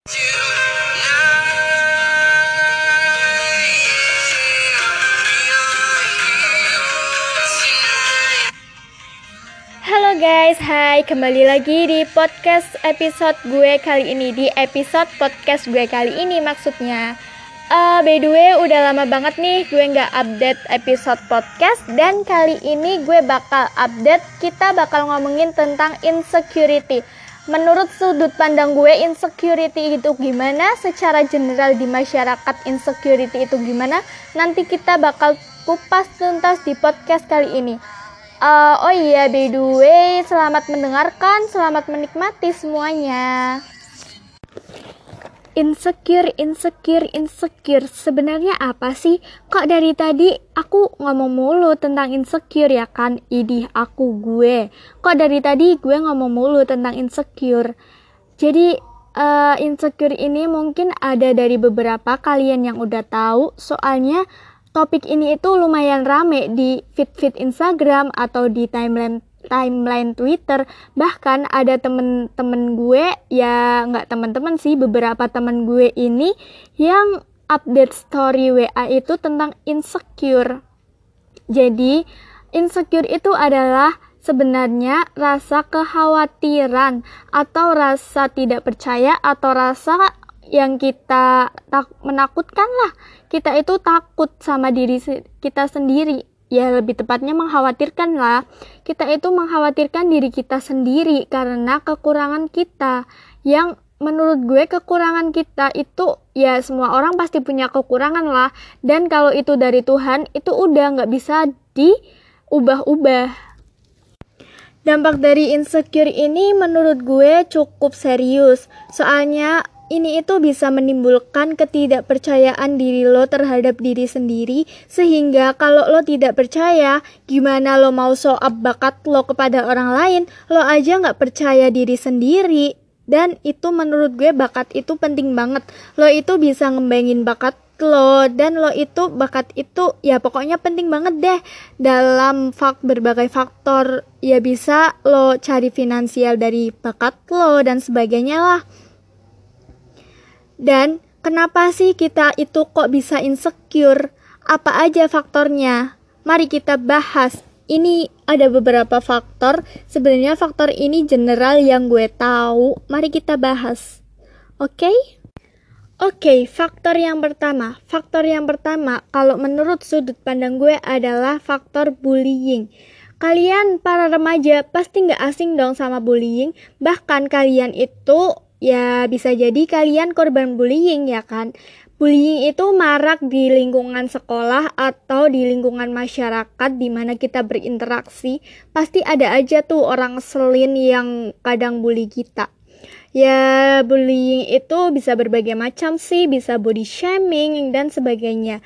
Halo guys, hai. Kembali lagi di podcast episode gue kali ini. Di episode podcast gue kali ini maksudnya. Uh, By the way udah lama banget nih gue nggak update episode podcast. Dan kali ini gue bakal update, kita bakal ngomongin tentang insecurity Menurut sudut pandang gue, insecurity itu gimana? Secara general di masyarakat, insecurity itu gimana? Nanti kita bakal kupas tuntas di podcast kali ini. Uh, oh iya, by the way, selamat mendengarkan, selamat menikmati semuanya. Insecure, insecure, insecure. Sebenarnya apa sih? Kok dari tadi aku ngomong mulu tentang insecure ya kan? Idih aku gue. Kok dari tadi gue ngomong mulu tentang insecure? Jadi uh, insecure ini mungkin ada dari beberapa kalian yang udah tahu. Soalnya topik ini itu lumayan rame di feed-feed Instagram atau di timeline timeline Twitter. Bahkan ada temen-temen gue ya nggak temen-temen sih beberapa temen gue ini yang update story WA itu tentang insecure. Jadi insecure itu adalah sebenarnya rasa kekhawatiran atau rasa tidak percaya atau rasa yang kita tak menakutkan lah. Kita itu takut sama diri kita sendiri ya lebih tepatnya mengkhawatirkan lah. Kita itu mengkhawatirkan diri kita sendiri karena kekurangan kita yang menurut gue kekurangan kita itu ya semua orang pasti punya kekurangan lah dan kalau itu dari Tuhan itu udah nggak bisa diubah-ubah. Dampak dari insecure ini menurut gue cukup serius. Soalnya ini itu bisa menimbulkan ketidakpercayaan diri lo terhadap diri sendiri sehingga kalau lo tidak percaya gimana lo mau show up bakat lo kepada orang lain? Lo aja nggak percaya diri sendiri. Dan itu menurut gue bakat itu penting banget. Lo itu bisa ngembangin bakat lo dan lo itu bakat itu ya pokoknya penting banget deh. Dalam fak berbagai faktor ya bisa lo cari finansial dari bakat lo dan sebagainya lah dan kenapa sih kita itu kok bisa insecure? Apa aja faktornya? Mari kita bahas. Ini ada beberapa faktor. Sebenarnya faktor ini general yang gue tahu. Mari kita bahas. Oke? Okay? Oke, okay, faktor yang pertama. Faktor yang pertama, kalau menurut sudut pandang gue adalah faktor bullying. Kalian para remaja pasti nggak asing dong sama bullying. Bahkan kalian itu Ya, bisa jadi kalian korban bullying ya kan? Bullying itu marak di lingkungan sekolah atau di lingkungan masyarakat di mana kita berinteraksi. Pasti ada aja tuh orang selin yang kadang bully kita. Ya, bullying itu bisa berbagai macam sih, bisa body shaming dan sebagainya.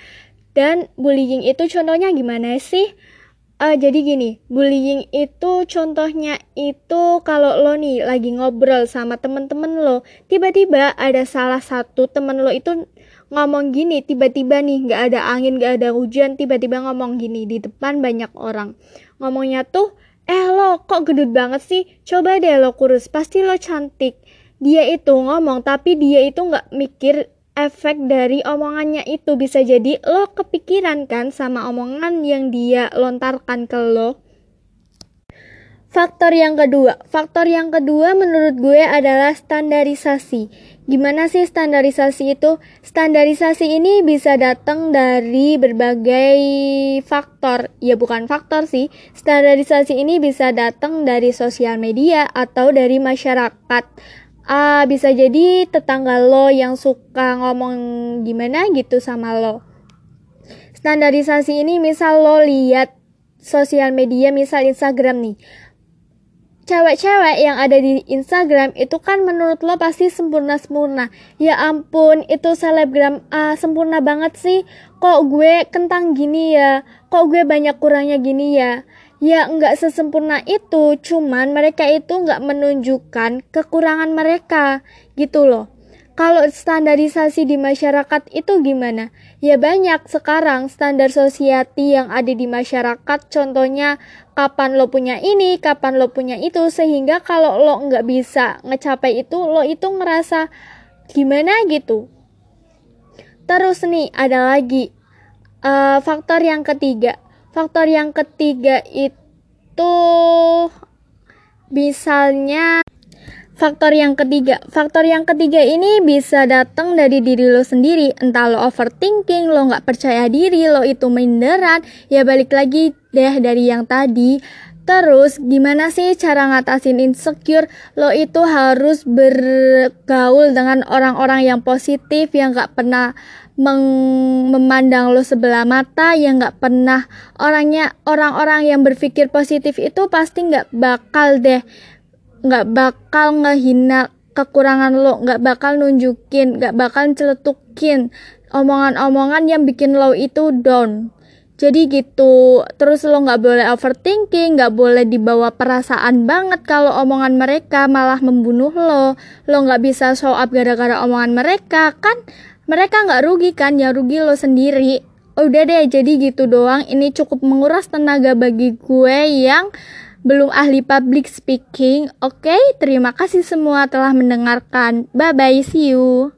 Dan bullying itu contohnya gimana sih? Uh, jadi gini, bullying itu contohnya itu kalau lo nih lagi ngobrol sama temen-temen lo, tiba-tiba ada salah satu temen lo itu ngomong gini, tiba-tiba nih nggak ada angin, nggak ada hujan, tiba-tiba ngomong gini di depan banyak orang. Ngomongnya tuh, eh lo kok gendut banget sih? Coba deh lo kurus, pasti lo cantik. Dia itu ngomong, tapi dia itu nggak mikir efek dari omongannya itu bisa jadi lo kepikiran kan sama omongan yang dia lontarkan ke lo. Faktor yang kedua, faktor yang kedua menurut gue adalah standarisasi. Gimana sih standarisasi itu? Standarisasi ini bisa datang dari berbagai faktor. Ya bukan faktor sih. Standarisasi ini bisa datang dari sosial media atau dari masyarakat uh, bisa jadi tetangga lo yang suka ngomong gimana gitu sama lo. Standarisasi ini misal lo lihat sosial media misal Instagram nih. Cewek-cewek yang ada di Instagram itu kan menurut lo pasti sempurna-sempurna. Ya ampun, itu selebgram ah, sempurna banget sih. Kok gue kentang gini ya? Kok gue banyak kurangnya gini ya? Ya nggak sesempurna itu cuman mereka itu nggak menunjukkan kekurangan mereka gitu loh. Kalau standarisasi di masyarakat itu gimana? Ya banyak sekarang standar sosiati yang ada di masyarakat contohnya kapan lo punya ini, kapan lo punya itu sehingga kalau lo nggak bisa ngecapai itu lo itu ngerasa gimana gitu. Terus nih ada lagi uh, faktor yang ketiga faktor yang ketiga itu misalnya Faktor yang ketiga, faktor yang ketiga ini bisa datang dari diri lo sendiri. Entah lo overthinking, lo nggak percaya diri, lo itu minderan. Ya balik lagi deh dari yang tadi. Terus gimana sih cara ngatasin insecure? Lo itu harus bergaul dengan orang-orang yang positif yang nggak pernah memandang lo sebelah mata yang nggak pernah orangnya orang-orang yang berpikir positif itu pasti nggak bakal deh nggak bakal ngehina kekurangan lo nggak bakal nunjukin nggak bakal celetukin omongan-omongan yang bikin lo itu down jadi gitu terus lo nggak boleh overthinking nggak boleh dibawa perasaan banget kalau omongan mereka malah membunuh lo lo nggak bisa show up gara-gara omongan mereka kan mereka nggak rugi kan ya rugi lo sendiri udah deh jadi gitu doang ini cukup menguras tenaga bagi gue yang belum ahli public speaking. Oke, okay, terima kasih semua telah mendengarkan. Bye bye, see you.